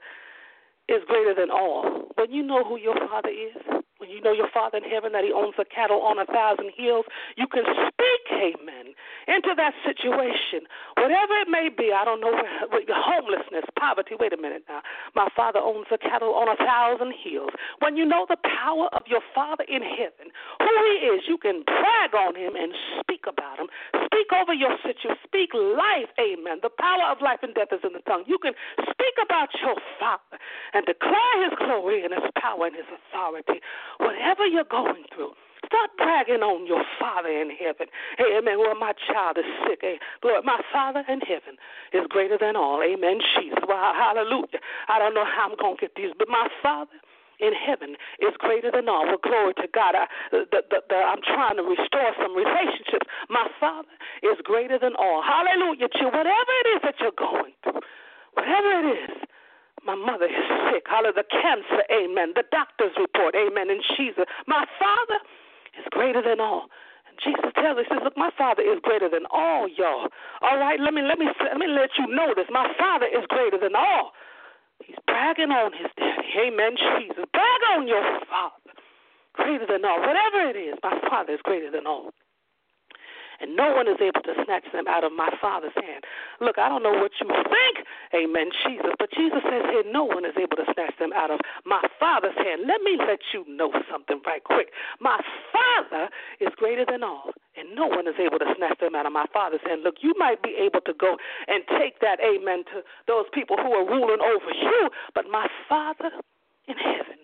is greater than all. When you know who your father is, when you know your Father in heaven that He owns the cattle on a thousand hills, you can speak, amen, into that situation. Whatever it may be, I don't know, homelessness, poverty. Wait a minute now. My Father owns the cattle on a thousand hills. When you know the power of your Father in heaven, who He is, you can brag on Him and speak about Him. Speak over your situation. Speak life, amen. The power of life and death is in the tongue. You can speak about your Father and declare His glory and His power and His authority whatever you're going through, start bragging on your Father in heaven. Hey, amen. Well, my child is sick. Hey, Lord, my Father in heaven is greater than all. Amen. Jesus. Well, hallelujah. I don't know how I'm going to get these, but my Father in heaven is greater than all. Well, glory to God. I, the, the, the, I'm trying to restore some relationships. My Father is greater than all. Hallelujah. To whatever it is that you're going through, whatever it is, my mother is sick. Hallelujah. The cancer, amen. The doctor's report, amen. And Jesus, my Father is greater than all. Jesus tells us, says, look, my Father is greater than all, y'all. All right, let me let me let me let you know this. My Father is greater than all. He's bragging on his daddy. Amen. Jesus, brag on your Father. Greater than all. Whatever it is, my Father is greater than all and no one is able to snatch them out of my Father's hand. Look, I don't know what you think, amen, Jesus, but Jesus says here, no one is able to snatch them out of my Father's hand. Let me let you know something right quick. My Father is greater than all, and no one is able to snatch them out of my Father's hand. Look, you might be able to go and take that, amen, to those people who are ruling over you, but my Father in heaven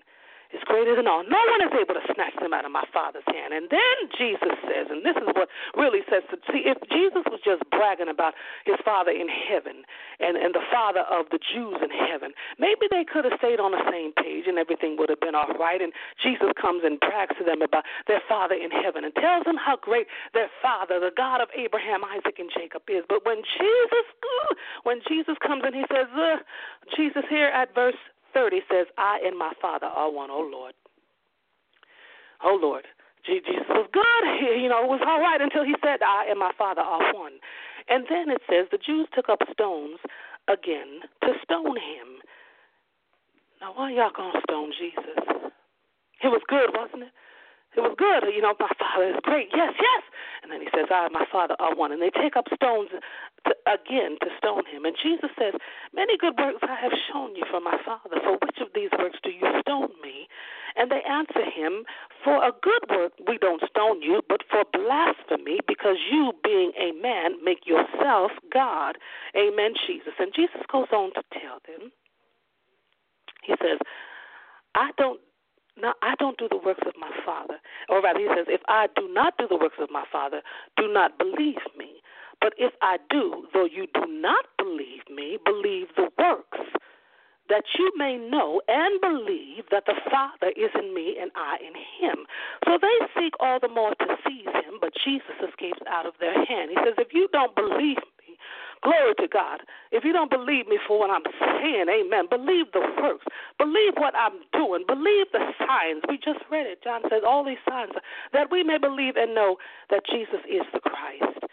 is greater than all. No one is able to snatch them out of my Father's hand. And then Jesus says, and this is what really says to see if Jesus was just bragging about his Father in heaven and, and the Father of the Jews in heaven, maybe they could have stayed on the same page and everything would have been all right. And Jesus comes and brags to them about their Father in heaven and tells them how great their Father, the God of Abraham, Isaac, and Jacob is. But when Jesus, when Jesus comes and he says, uh, Jesus here at verse 30 says, I and my Father are one, oh Lord. Oh Lord. Jesus was good. You know, it was all right until he said, I and my Father are one. And then it says, the Jews took up stones again to stone him. Now, why y'all gonna stone Jesus? It was good, wasn't it? It was good. You know, my father is great. Yes, yes. And then he says, I and my father are one. And they take up stones to, again to stone him. And Jesus says, Many good works I have shown you from my father. For which of these works do you stone me? And they answer him, For a good work we don't stone you, but for blasphemy, because you, being a man, make yourself God. Amen, Jesus. And Jesus goes on to tell them, He says, I don't no, I don't do the works of my Father. Or rather, he says, if I do not do the works of my Father, do not believe me. But if I do, though you do not believe me, believe the works, that you may know and believe that the Father is in me and I in him. So they seek all the more to seize him, but Jesus escapes out of their hand. He says, if you don't believe Glory to God. If you don't believe me for what I'm saying, amen, believe the works. Believe what I'm doing. Believe the signs. We just read it. John says, all these signs, that we may believe and know that Jesus is the Christ.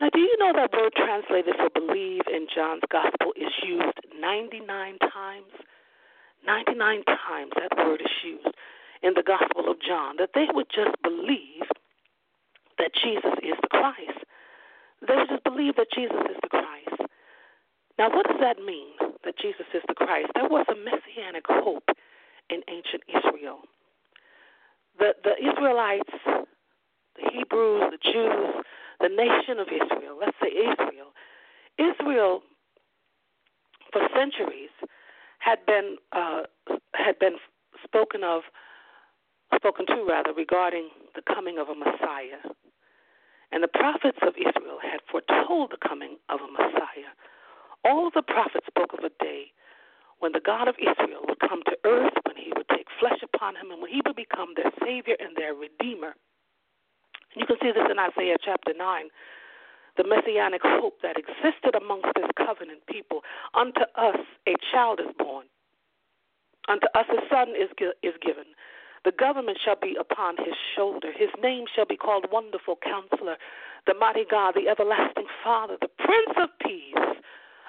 Now, do you know that word translated for believe in John's gospel is used 99 times? 99 times that word is used in the gospel of John, that they would just believe that Jesus is the Christ. They would just believe that Jesus is the Christ. Now, what does that mean, that Jesus is the Christ? There was a messianic hope in ancient Israel. The, the Israelites, the Hebrews, the Jews, the nation of Israel, let's say Israel, Israel for centuries had been uh, had been spoken of, spoken to rather, regarding the coming of a Messiah. And the prophets of Israel had foretold the coming of a Messiah. All the prophets spoke of a day when the God of Israel would come to earth, when he would take flesh upon him, and when he would become their Savior and their Redeemer. You can see this in Isaiah chapter 9 the messianic hope that existed amongst this covenant people. Unto us a child is born, unto us a son is, is given the government shall be upon his shoulder. His name shall be called Wonderful Counselor, the Mighty God, the Everlasting Father, the Prince of Peace.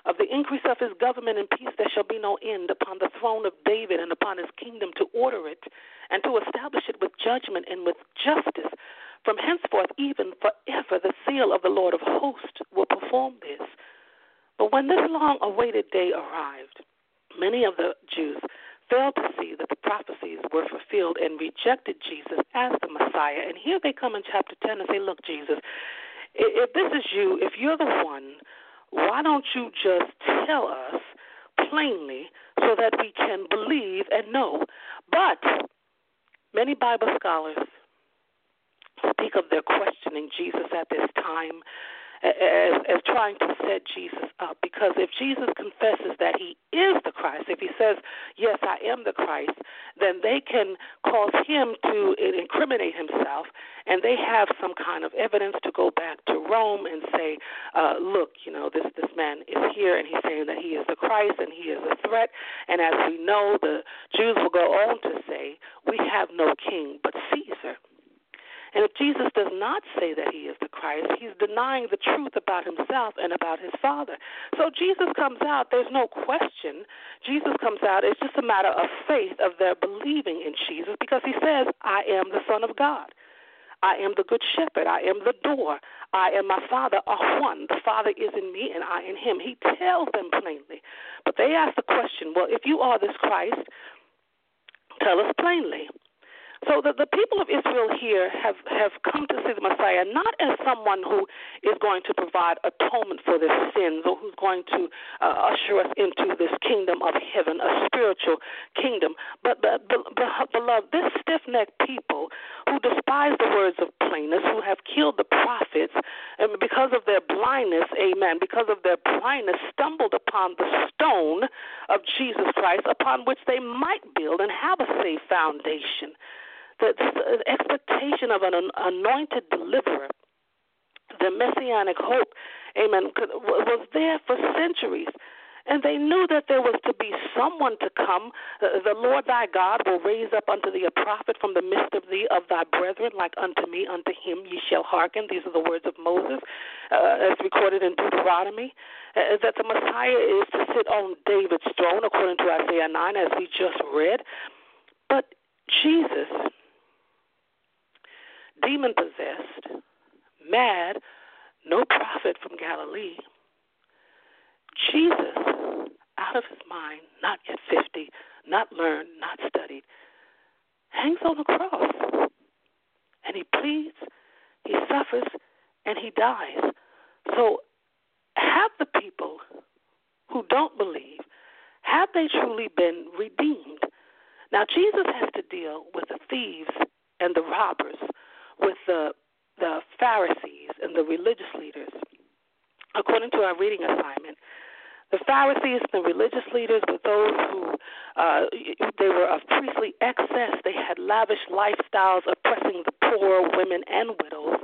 Of the increase of his government and peace there shall be no end upon the throne of David and upon his kingdom to order it and to establish it with judgment and with justice. From henceforth, even forever, the seal of the Lord of hosts will perform this. But when this long awaited day arrived, many of the Jews failed to see that the prophecies were fulfilled and rejected Jesus as the Messiah. And here they come in chapter 10 and say, Look, Jesus, if this is you, if you're the one, why don't you just tell us plainly so that we can believe and know? But many Bible scholars speak of their questioning Jesus at this time as, as trying to set Jesus up. Because if Jesus confesses that he is the Christ, if he says, Yes, I am the Christ, then they can cause him to incriminate himself, and they have some kind of evidence to go back to Rome and say, uh, Look, you know, this, this man is here, and he's saying that he is the Christ, and he is a threat. And as we know, the Jews will go on to say, We have no king but Caesar. And if Jesus does not say that he is the Christ, he's denying the truth about himself and about his Father. So Jesus comes out, there's no question. Jesus comes out, it's just a matter of faith, of their believing in Jesus, because he says, I am the Son of God. I am the good shepherd. I am the door. I and my Father are one. The Father is in me and I in him. He tells them plainly. But they ask the question, well, if you are this Christ, tell us plainly. So the, the people of Israel here have, have come to see the Messiah not as someone who is going to provide atonement for their sins or who's going to uh, usher us into this kingdom of heaven, a spiritual kingdom, but, but, but beloved, this stiff necked people who despise the words of plainness, who have killed the prophets, and because of their blindness, amen, because of their blindness, stumbled upon the stone of Jesus Christ upon which they might build and have a safe foundation the, the expectation of an anointed deliverer, the messianic hope, amen, was there for centuries. And they knew that there was to be someone to come. The Lord thy God will raise up unto thee a prophet from the midst of thee of thy brethren, like unto me, unto him ye shall hearken. These are the words of Moses, uh, as recorded in Deuteronomy. Uh, that the Messiah is to sit on David's throne, according to Isaiah 9, as we just read. But Jesus, demon possessed, mad, no prophet from Galilee, Jesus, out of his mind, not yet 50, not learned, not studied, hangs on the cross. And he pleads, he suffers, and he dies. So, have the people who don't believe, have they truly been redeemed? Now, Jesus has to deal with the thieves and the robbers, with the, the Pharisees and the religious leaders. According to our reading assignment, the Pharisees, and the religious leaders, were those who uh, they were of priestly excess. They had lavish lifestyles, oppressing the poor, women, and widows,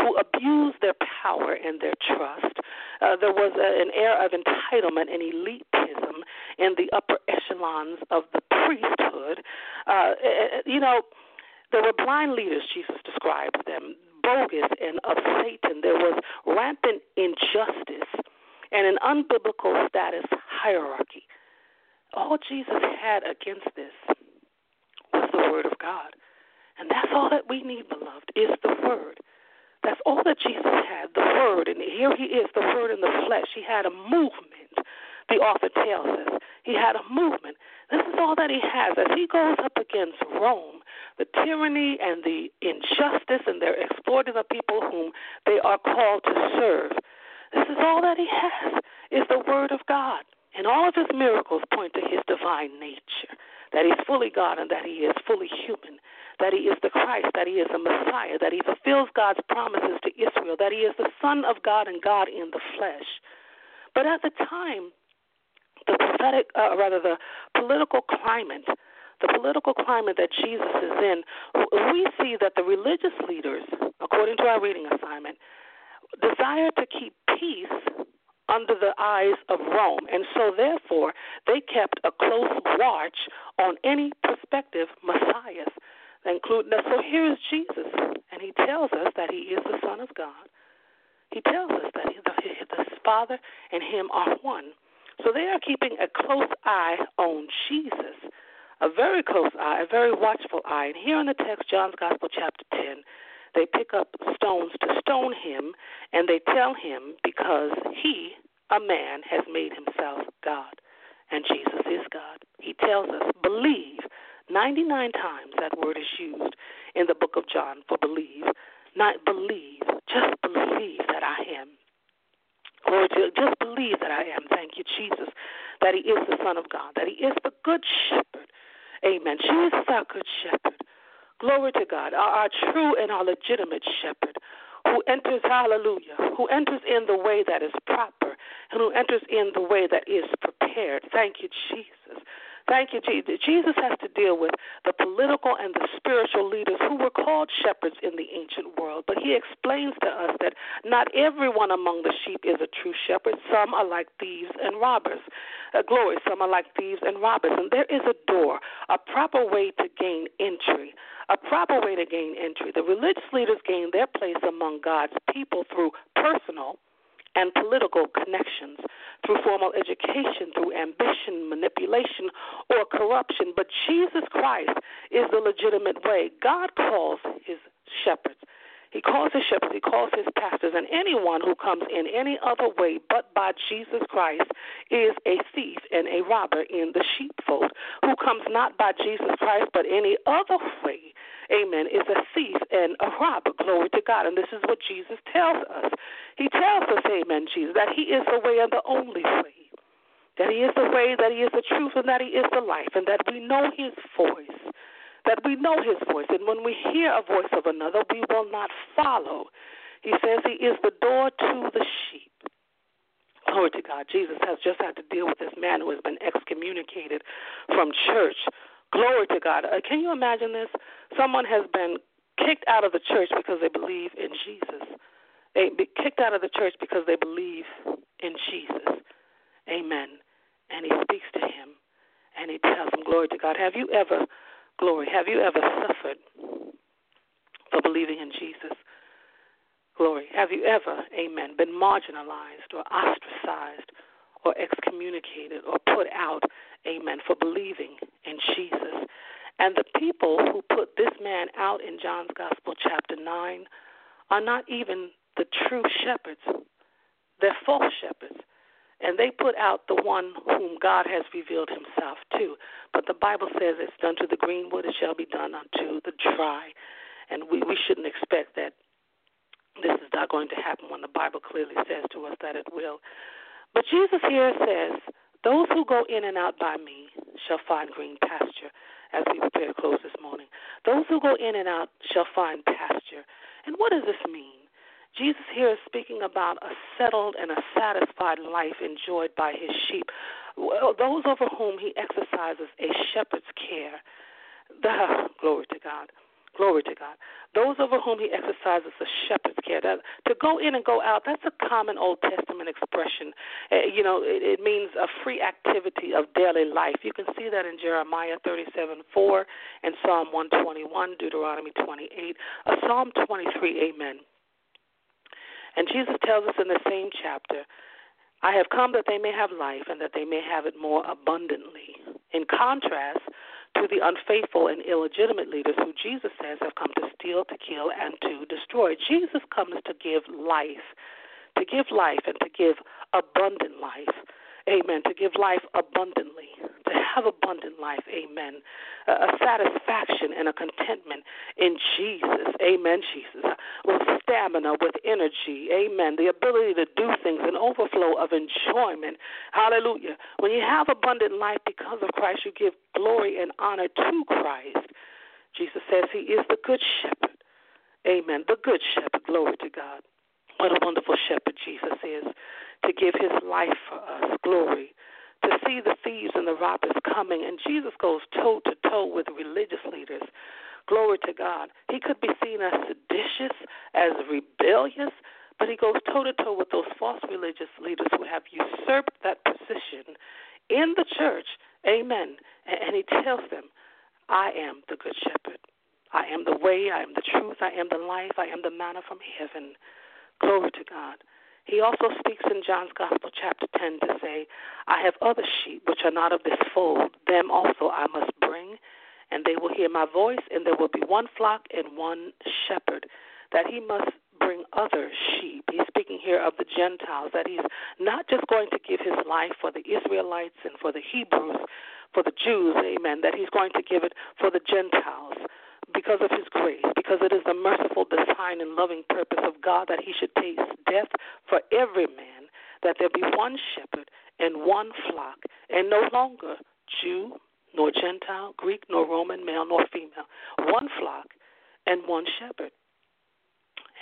who abused their power and their trust. Uh, there was a, an air of entitlement and elitism in the upper echelons of the priesthood. Uh, eh, eh, you know, there were blind leaders, Jesus described them, bogus and of Satan. There was rampant injustice and an unbiblical status hierarchy. All Jesus had against this was the Word of God. And that's all that we need, beloved, is the Word. That's all that Jesus had, the Word. And here he is, the Word in the flesh. He had a movement, the author tells us. He had a movement. This is all that he has. As he goes up against Rome, the tyranny and the injustice, and they're exploiting the people whom they are called to serve. This is all that he has, is the Word of God. And all of his miracles point to his divine nature that he's fully God and that he is fully human, that he is the Christ, that he is the Messiah, that he fulfills God's promises to Israel, that he is the Son of God and God in the flesh. But at the time, the prophetic, uh, rather, the political climate, the political climate that Jesus is in, we see that the religious leaders, according to our reading assignment, desire to keep peace under the eyes of Rome. And so, therefore, they kept a close watch on any prospective messiahs, including So here's Jesus, and he tells us that he is the Son of God. He tells us that he, the, the Father and him are one. So they are keeping a close eye on Jesus, a very close eye, a very watchful eye. And here in the text, John's Gospel, chapter 10, they pick up stones to stone him, and they tell him because he, a man, has made himself God, and Jesus is God. He tells us, believe. 99 times that word is used in the book of John for believe. Not believe, just believe that I am. Lord, just believe that I am. Thank you, Jesus, that He is the Son of God, that He is the Good Shepherd. Amen. Jesus, our Good Shepherd. Glory to God, our, our true and our legitimate shepherd who enters, hallelujah, who enters in the way that is proper and who enters in the way that is prepared. Thank you, Jesus. Thank you, Jesus. Jesus has to deal with the political and the spiritual leaders who were called shepherds in the ancient world. But he explains to us that not everyone among the sheep is a true shepherd. Some are like thieves and robbers. Uh, glory, some are like thieves and robbers. And there is a door, a proper way to gain entry. A proper way to gain entry. The religious leaders gain their place among God's people through personal and political connections, through formal education, through ambition, manipulation, or corruption. But Jesus Christ is the legitimate way. God calls his shepherds. He calls his shepherds, he calls his pastors, and anyone who comes in any other way but by Jesus Christ is a thief and a robber in the sheepfold. Who comes not by Jesus Christ but any other way amen, is a thief and a robber. Glory to God. And this is what Jesus tells us. He tells us, amen, Jesus, that He is the way and the only way. That He is the way, that He is the truth, and that He is the life, and that we know His voice. That we know His voice. And when we hear a voice of another, we will not follow. He says He is the door to the sheep. Glory to God. Jesus has just had to deal with this man who has been excommunicated from church Glory to God. Uh, can you imagine this? Someone has been kicked out of the church because they believe in Jesus. They be kicked out of the church because they believe in Jesus. Amen. and he speaks to him and he tells him, Glory to God. Have you ever, glory, have you ever suffered for believing in Jesus? Glory. Have you ever, amen, been marginalized or ostracized or excommunicated or put out, amen, for believing in Jesus? And the people who put this man out in John's Gospel, chapter 9, are not even the true shepherds. They're false shepherds. And they put out the one whom God has revealed himself to. But the Bible says it's done to the greenwood, it shall be done unto the dry. And we, we shouldn't expect that this is not going to happen when the Bible clearly says to us that it will. But Jesus here says, Those who go in and out by me shall find green pasture, as we prepare to close this morning. Those who go in and out shall find pasture. And what does this mean? Jesus here is speaking about a settled and a satisfied life enjoyed by his sheep, those over whom he exercises a shepherd's care. The, glory to God. Glory to God. Those over whom he exercises a shepherd's care. That, to go in and go out, that's a common Old Testament expression. Uh, you know, it, it means a free activity of daily life. You can see that in Jeremiah 37 4 and Psalm 121, Deuteronomy 28, uh, Psalm 23, amen. And Jesus tells us in the same chapter, I have come that they may have life and that they may have it more abundantly. In contrast, to the unfaithful and illegitimate leaders who Jesus says have come to steal, to kill, and to destroy. Jesus comes to give life, to give life and to give abundant life. Amen. To give life abundantly, to have abundant life. Amen. A, satisfaction and a contentment in Jesus. Amen, Jesus. With stamina, with energy. Amen. The ability to do things, an overflow of enjoyment. Hallelujah. When you have abundant life because of Christ, you give glory and honor to Christ. Jesus says he is the good shepherd. Amen. The good shepherd. Glory to God. What a wonderful shepherd Jesus is to give his life for us. Glory. To see the thieves and the robbers coming, and Jesus goes toe to toe with religious leaders. Glory to God. He could be seen as seditious, as rebellious, but he goes toe to toe with those false religious leaders who have usurped that position in the church. Amen. And he tells them, I am the good shepherd. I am the way, I am the truth, I am the life, I am the manna from heaven. Glory to God. He also speaks in John's Gospel, chapter 10, to say, I have other sheep which are not of this fold. Them also I must bring, and they will hear my voice, and there will be one flock and one shepherd. That he must bring other sheep. He's speaking here of the Gentiles, that he's not just going to give his life for the Israelites and for the Hebrews, for the Jews, amen, that he's going to give it for the Gentiles because of his grace, because it is the merciful design and loving purpose of God that he should taste death for every man, that there be one shepherd and one flock, and no longer Jew nor Gentile, Greek nor Roman, male nor female, one flock and one shepherd.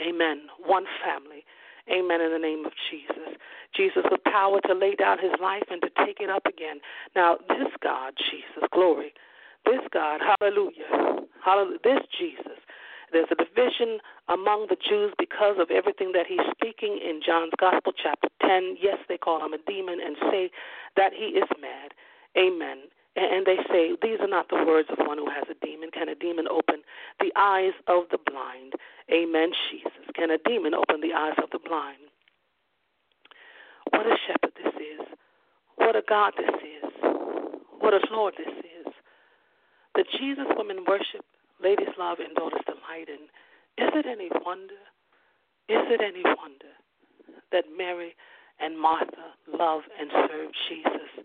Amen. One family. Amen. In the name of Jesus. Jesus with power to lay down his life and to take it up again. Now, this God, Jesus, glory this God, hallelujah, hallelujah, this Jesus. There's a division among the Jews because of everything that he's speaking in John's Gospel, chapter 10. Yes, they call him a demon and say that he is mad. Amen. And they say, These are not the words of one who has a demon. Can a demon open the eyes of the blind? Amen, Jesus. Can a demon open the eyes of the blind? What a shepherd this is. What a God this is. What a Lord this is. The Jesus women worship, ladies love, and daughters delight in. Is it any wonder? Is it any wonder that Mary and Martha love and serve Jesus?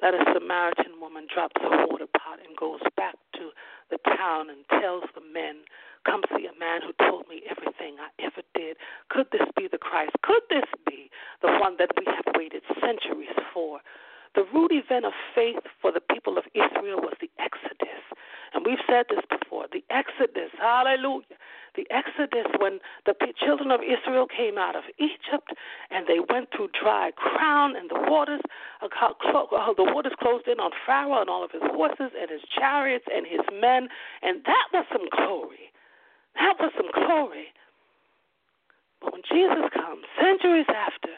That a Samaritan woman drops her water pot and goes back to the town and tells the men, Come see a man who told me everything I ever did. Could this be the Christ? Could this be the one that we have waited centuries for? The root event of faith for the people of Israel was the Exodus. And we've said this before the Exodus, hallelujah. The Exodus, when the children of Israel came out of Egypt and they went through dry ground and the waters, the waters closed in on Pharaoh and all of his horses and his chariots and his men. And that was some glory. That was some glory. But when Jesus comes, centuries after,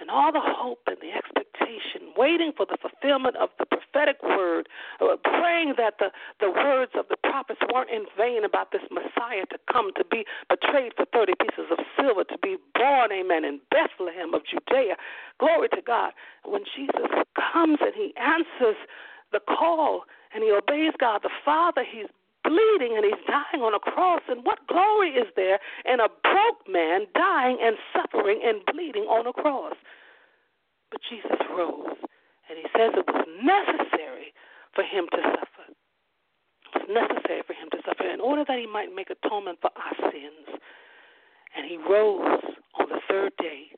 and all the hope and the expectation, waiting for the fulfillment of the prophetic word, uh, praying that the, the words of the prophets weren't in vain about this Messiah to come to be betrayed for 30 pieces of silver, to be born, amen, in Bethlehem of Judea. Glory to God. When Jesus comes and he answers the call and he obeys God the Father, he's bleeding and he's dying on a cross. And what glory is there in a broke man dying and suffering and bleeding on a cross? But Jesus rose, and he says it was necessary for him to suffer. It was necessary for him to suffer in order that he might make atonement for our sins. And he rose on the third day,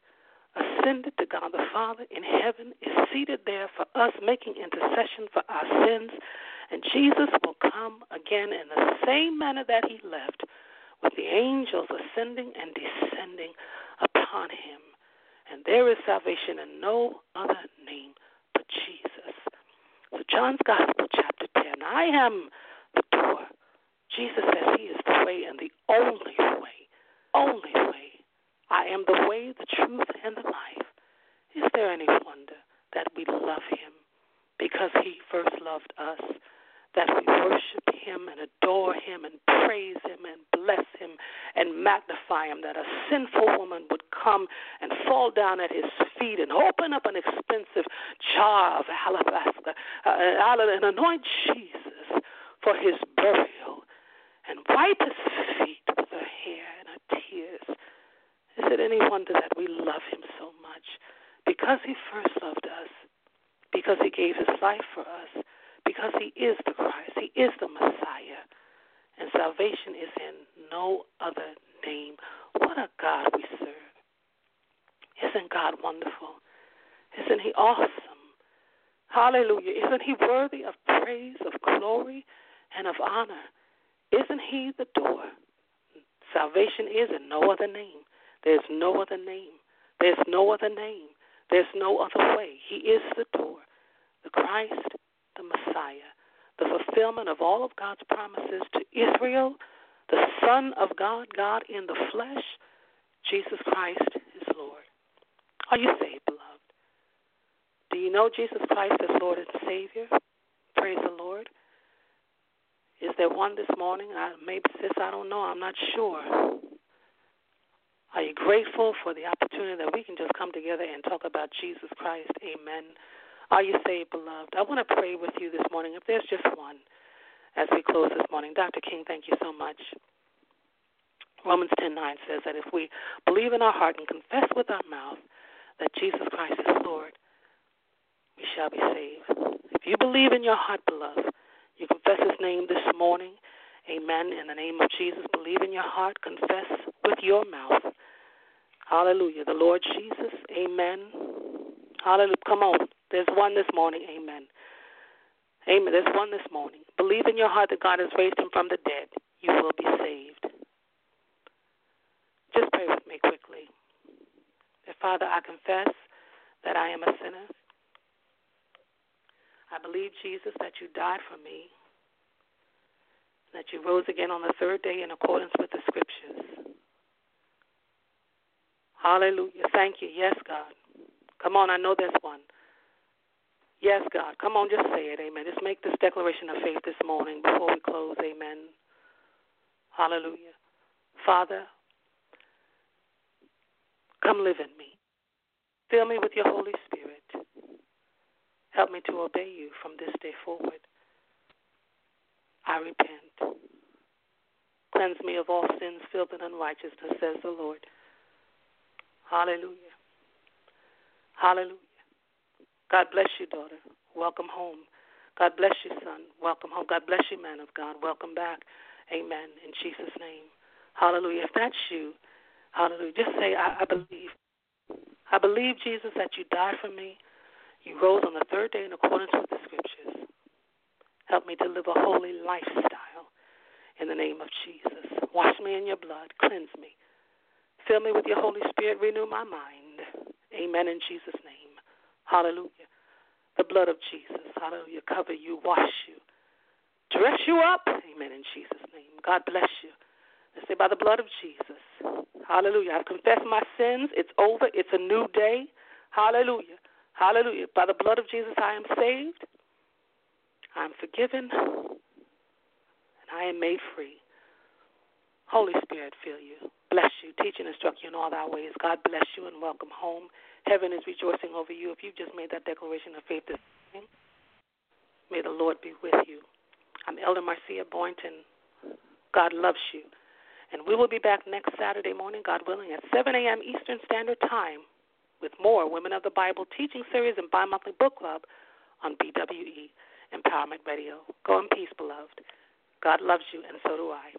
ascended to God the Father in heaven, is seated there for us, making intercession for our sins. And Jesus will come again in the same manner that he left, with the angels ascending and descending upon him. And there is salvation in no other name but Jesus. So, John's Gospel, chapter 10 I am the door. Jesus says he is the way and the only way. Only way. I am the way, the truth, and the life. Is there any wonder that we love him because he first loved us? That we worship him and adore him and praise him and bless him and magnify him, that a sinful woman would come and fall down at his feet and open up an expensive jar of alabaster uh, and anoint Jesus for his burial and wipe his feet with her hair and her tears. Is it any wonder that we love him so much? Because he first loved us, because he gave his life for us because he is the Christ, he is the Messiah, and salvation is in no other name. What a God we serve. Isn't God wonderful? Isn't he awesome? Hallelujah. Isn't he worthy of praise, of glory, and of honor? Isn't he the door? Salvation is in no other name. There's no other name. There's no other name. There's no other way. He is the door. The Christ the Messiah, the fulfillment of all of God's promises to Israel, the Son of God, God in the flesh, Jesus Christ is Lord. Are you saved, beloved? Do you know Jesus Christ as Lord and Savior? Praise the Lord. Is there one this morning? I, maybe, sis, I don't know. I'm not sure. Are you grateful for the opportunity that we can just come together and talk about Jesus Christ? Amen. Are you saved, beloved? I want to pray with you this morning, if there's just one, as we close this morning. Dr. King, thank you so much. Romans 10 9 says that if we believe in our heart and confess with our mouth that Jesus Christ is Lord, we shall be saved. If you believe in your heart, beloved, you confess his name this morning. Amen. In the name of Jesus, believe in your heart, confess with your mouth. Hallelujah. The Lord Jesus. Amen. Hallelujah. Come on. There's one this morning. Amen. Amen. There's one this morning. Believe in your heart that God has raised him from the dead. You will be saved. Just pray with me quickly. Father, I confess that I am a sinner. I believe, Jesus, that you died for me, that you rose again on the third day in accordance with the scriptures. Hallelujah. Thank you. Yes, God. Come on, I know there's one. Yes, God. Come on, just say it. Amen. Just make this declaration of faith this morning before we close. Amen. Hallelujah. Father, come live in me. Fill me with your Holy Spirit. Help me to obey you from this day forward. I repent. Cleanse me of all sins, filth, and unrighteousness, says the Lord. Hallelujah. Hallelujah. God bless you, daughter. Welcome home. God bless you, son. Welcome home. God bless you, man of God. Welcome back. Amen. In Jesus' name. Hallelujah. If that's you, hallelujah. Just say, I, I believe. I believe, Jesus, that you died for me. You rose on the third day in accordance with the scriptures. Help me to live a holy lifestyle in the name of Jesus. Wash me in your blood. Cleanse me. Fill me with your Holy Spirit. Renew my mind. Amen. In Jesus' name. Hallelujah. The blood of Jesus. Hallelujah. Cover you, wash you, dress you up. Amen. In Jesus' name. God bless you. Let's say by the blood of Jesus. Hallelujah. I've confessed my sins. It's over. It's a new day. Hallelujah. Hallelujah. By the blood of Jesus, I am saved. I am forgiven. And I am made free. Holy Spirit, fill you. Bless you. Teach and instruct you in all thy ways. God bless you and welcome home. Heaven is rejoicing over you. If you just made that declaration of faith this morning, may the Lord be with you. I'm Elder Marcia Boynton. God loves you. And we will be back next Saturday morning, God willing, at 7 a.m. Eastern Standard Time with more Women of the Bible teaching series and bi monthly book club on BWE Empowerment Radio. Go in peace, beloved. God loves you, and so do I.